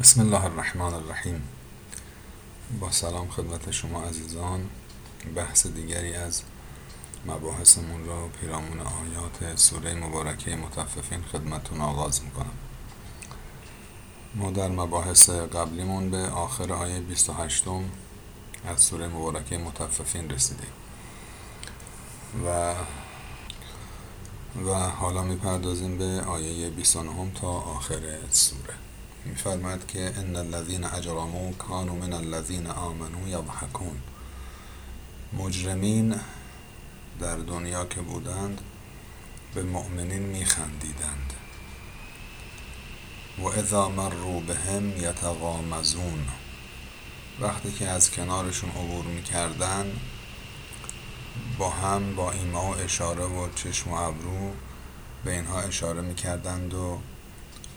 بسم الله الرحمن الرحیم. با سلام خدمت شما عزیزان. بحث دیگری از مباحثمون را پیرامون آیات سوره مبارکه متففین خدمتون آغاز می‌کنم. ما در مباحث قبلیمون به آخر آیه 28 از سوره مبارکه متففین رسیدیم. و و حالا می‌پردازیم به آیه 29 تا آخر سوره. میفرماید که ان الذين اجرموا كانوا من الذين آمنوا يضحكون مجرمین در دنیا که بودند به مؤمنین میخندیدند. و اذا مروا بهم یتغامزون. وقتی که از کنارشون عبور می‌کردن با هم با ایما و اشاره و چشم و ابرو به اینها اشاره می‌کردند و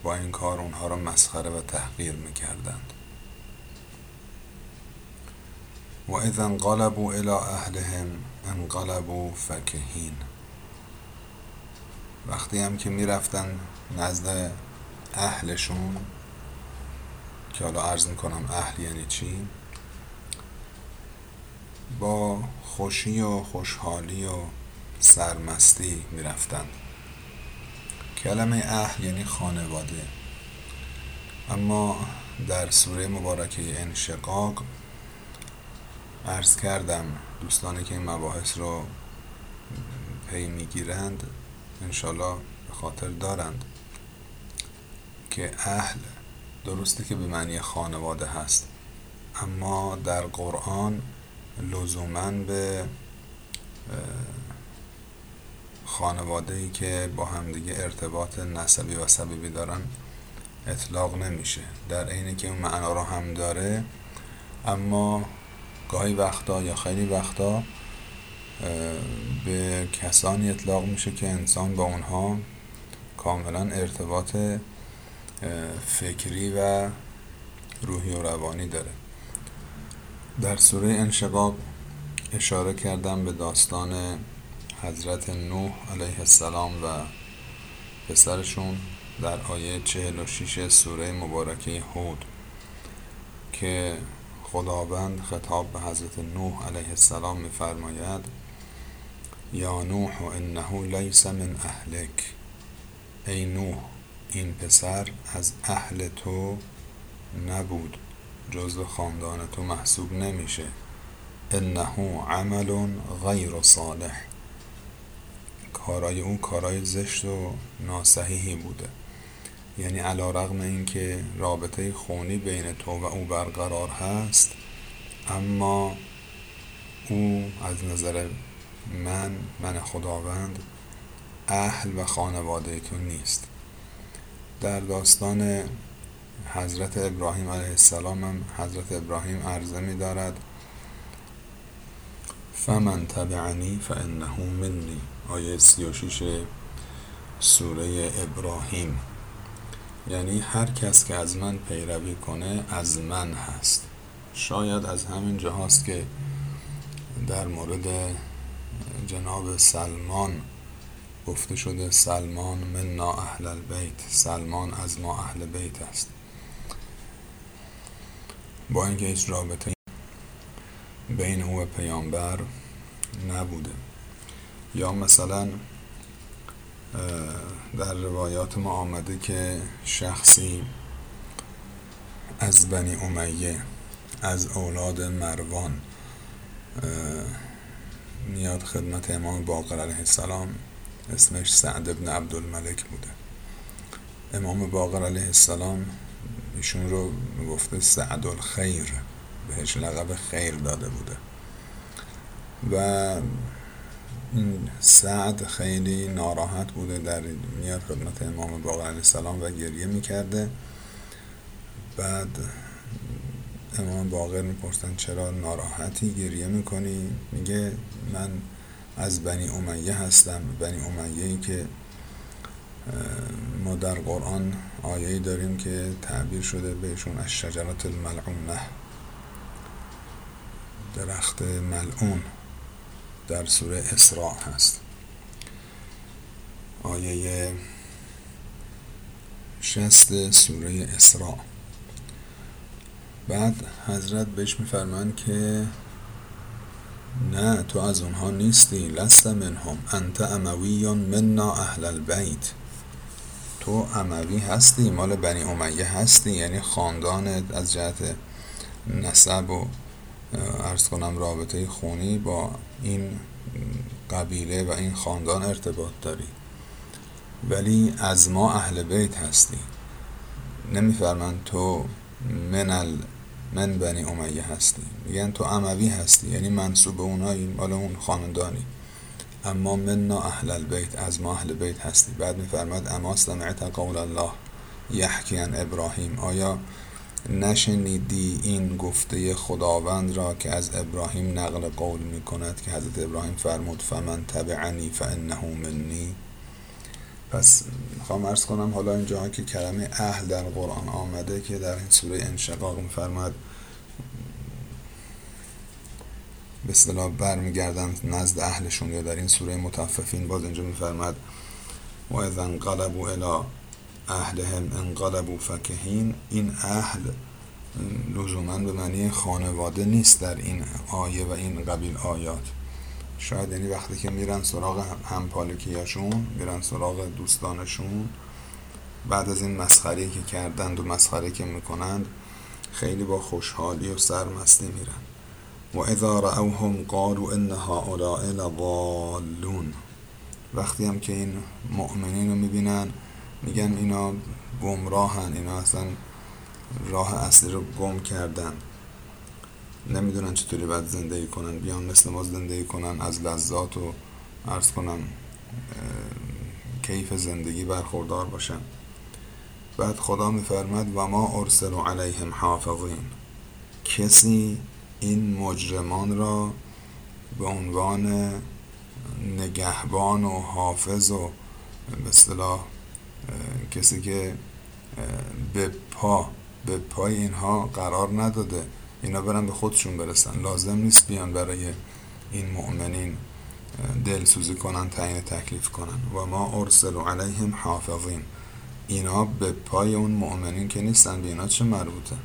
با این کار اونها را مسخره و تحقیر می‌کردند. و اذا انقلبوا الى اهلهم انقلبوا فکهین. وقتی هم که می‌رفتن نزد اهلشون که حالا عرض می‌کنم اهل یعنی چی؟ با خوشی و خوشحالی و سرمستی می‌رفتند کلمه اهل یعنی خانواده. اما در سوره مبارکه انشقاق عرض کردم دوستانی که این مباحث رو پی می‌گیرند انشالله به خاطر دارند که اهل درسته که به معنی خانواده هست اما در قرآن لزوما به خانواده ای که با همدیگه ارتباط نسبی و سببی دارن اطلاق نمیشه. در عینی که اون معنا رو هم داره اما گاهی وقتا یا خیلی وقتا به کسانی اطلاق میشه که انسان با اونها کاملا ارتباط فکری و روحی و روانی داره. در سوره انشقاق اشاره کردم به داستان حضرت نوح علیه السلام و پسرشون در آیه 46 سوره مبارکه هود که خداوند خطاب به حضرت نوح علیه السلام میفرماید یا نوح انه لیس من اهلک. ای نوح این پسر از اهل تو نبود جزو خاندان تو محسوب نمیشه. انه عمل غیر صالح. کارای اون کارای زشت و ناسحیحی بوده. یعنی علا رغم این که رابطه خونی بین تو و او برقرار هست اما او از نظر من من خداوند اهل و خانواده تو نیست. در داستان حضرت ابراهیم علیه السلام هم حضرت ابراهیم عرضه می دارد فمن تبعنی فانه منی آیه 36 سوره ابراهیم۔ یعنی هر کس که از من پیروی کنه از من هست. شاید از همین جهاست که در مورد جناب سلمان گفته شده سلمان منا اهل البیت سلمان از ما اهل بیت است. با اینکه هیچ رابطه بین او و پیامبر نبوده. یا مثلا در روایات ما آمده که شخصی از بنی امیه از اولاد مروان میاد خدمت امام باقر علیه السلام اسمش سعد ابن عبدالملک بوده. امام باقر علیه السلام ایشون رو گفته سعد الخیر بهش لقب خیر داده بوده. و سعد خیلی ناراحت بوده در میاد خدمت امام باقر علیه السلام و گریه می‌کرده. بعد امام باقر می‌پرسن چرا ناراحتی؟ گریه می‌کنی؟ میگه من از بنی امیه هستم. بنی امیه ای که ما در قرآن آیهی داریم که تعبیر شده بهشون از شجرات الملعونه درخت ملعون در سوره اسراء هست. آیه شست سوره اسراء. بعد حضرت بهش میفرمان که نه تو از اونها نیستی لست منهم. انت اموی منا اهل البیت. تو اموی هستی مال بنی امیه هستی یعنی خاندانت از جهت نسب و ارز کنم رابطه خونی با این قبیله و این خاندان ارتباط داری. ولی از ما اهل بیت هستی. نمیفرمند تو من من بنی امیه هستی. میگن تو اموی هستی یعنی منصوب اونایی مال اون خاندانی. اما منا اهل البیت از ما اهل بیت هستی. بعد میفرماد اما سمعت قول الله یحکی ابراهیم. آیا نشنیدی این گفته خداوند را که از ابراهیم نقل قول می کند که حضرت ابراهیم فرمود فمن تبعنی فانه منی پس می‌خوام ارز کنم حالا اینجا که کلمه اهل در قرآن آمده که در این سوره انشقاق میفرماد به اصطلاح برمیگردن نزد اهلشون یا در این سوره متففین. باز اینجا میفرماد و اذا انقلبوا الى اهلهم انقلبوا فکهین این اهل لزوما به معنی خانواده نیست در این آیه و این قبیل آیات. شاید یعنی وقتی که میرن سراغ همپالکیاشون میرن سراغ دوستانشون بعد از این مسخری که کردند و مسخره که می‌کنند خیلی با خوشحالی و سرمستی میرن. و اذا رأوهم قالوا ان هؤلاء لضالون. وقتی هم که این مؤمنین رو می‌بینن میگن اینا گمراهن اینا اصلا راه اصلی رو گم کردن. نمی‌دونن چطوری باید زندگی کنن بیان مثل ما زندگی کنن از لذات و عرض کنم کیف زندگی برخوردار باشن. بعد خدا میفرمد و ما ارسل علیهم حافظین. کسی این مجرمان را به عنوان نگهبان و حافظ و به اصطلاح کسی که به پا به پای اینها قرار نداده اینا برن به خودشون برسن. لازم نیست بیان برای این مؤمنین دلسوزی کنن تعیین تکلیف کنن. و ما ارسل علیهم حافظین. اینا به پای اون مؤمنین که نیستن به اینا چه مربوطه؟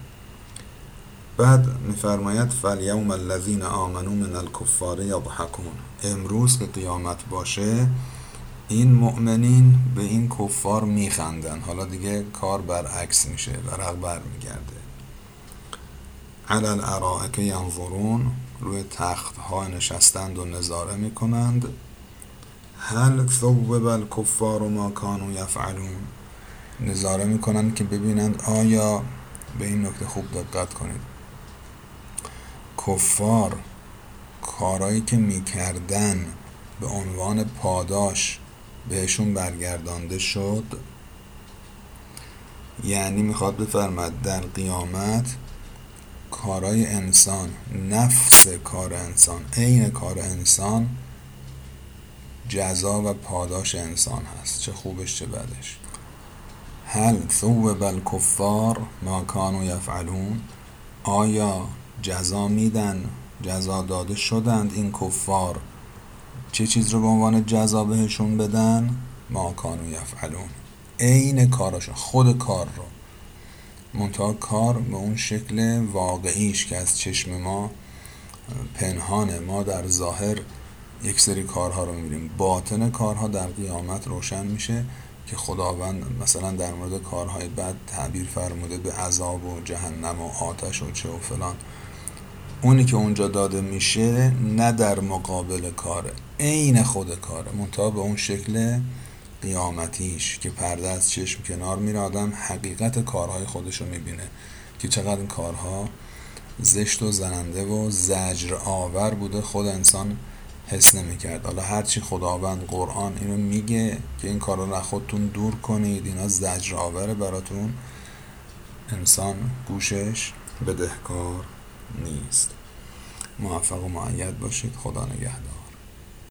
بعد میفرماید فالیوم الذین آمنوا من الکفار یضحکون. امروز که قیامت باشه این مؤمنین به این کفار میخندن. حالا دیگه کار برعکس میشه ورق بر میگرده علی الارائک ینظرون روی تخت ها نشستند و نظاره می‌کنند. هل ثوب الکفار ما کانوا یفعلون. نظاره می‌کنند که ببینند آیا به این نکته خوب دقت کنید. کفار کارایی که می‌کردن به عنوان پاداش بهشون برگردانده شد. یعنی می‌خواد بفرمد در قیامت کارای انسان نفس کار انسان عین کار انسان جزا و پاداش انسان هست. چه خوبش چه بدش. هل ثوب الکفار ما کانو یفعلون؟ آیا جزا میدن جزا داده شدند این کفار چه چیز رو به عنوان جزا بهشون بدن؟ ما کانو یفعلون. عین کاراشون خود کار رو. منتها کار به اون شکل واقعیش که از چشم ما پنهانه ما در ظاهر یک سری کارها رو می‌بینیم. باطن کارها در قیامت روشن میشه که خداوند مثلا در مورد کارهای بد تعبیر فرموده به عذاب و جهنم و آتش و چه و فلان. اونی که اونجا داده میشه نه در مقابل کاره. عین خود کاره منتها به اون شکل قیامتیش که پرده از چشم کنار میره آدم حقیقت کارهای خودش رو می‌بینه که چقدر این کارها زشت و زننده و زجر آور بوده خود انسان حس نمی‌کرد. حالا هرچی خداوند قرآن اینو میگه که این کارا رو خودتون دور کنید اینا زجر آوره براتون. انسان گوشش بدهکار نیست. موفق و معید باشید. خدا نگهدار.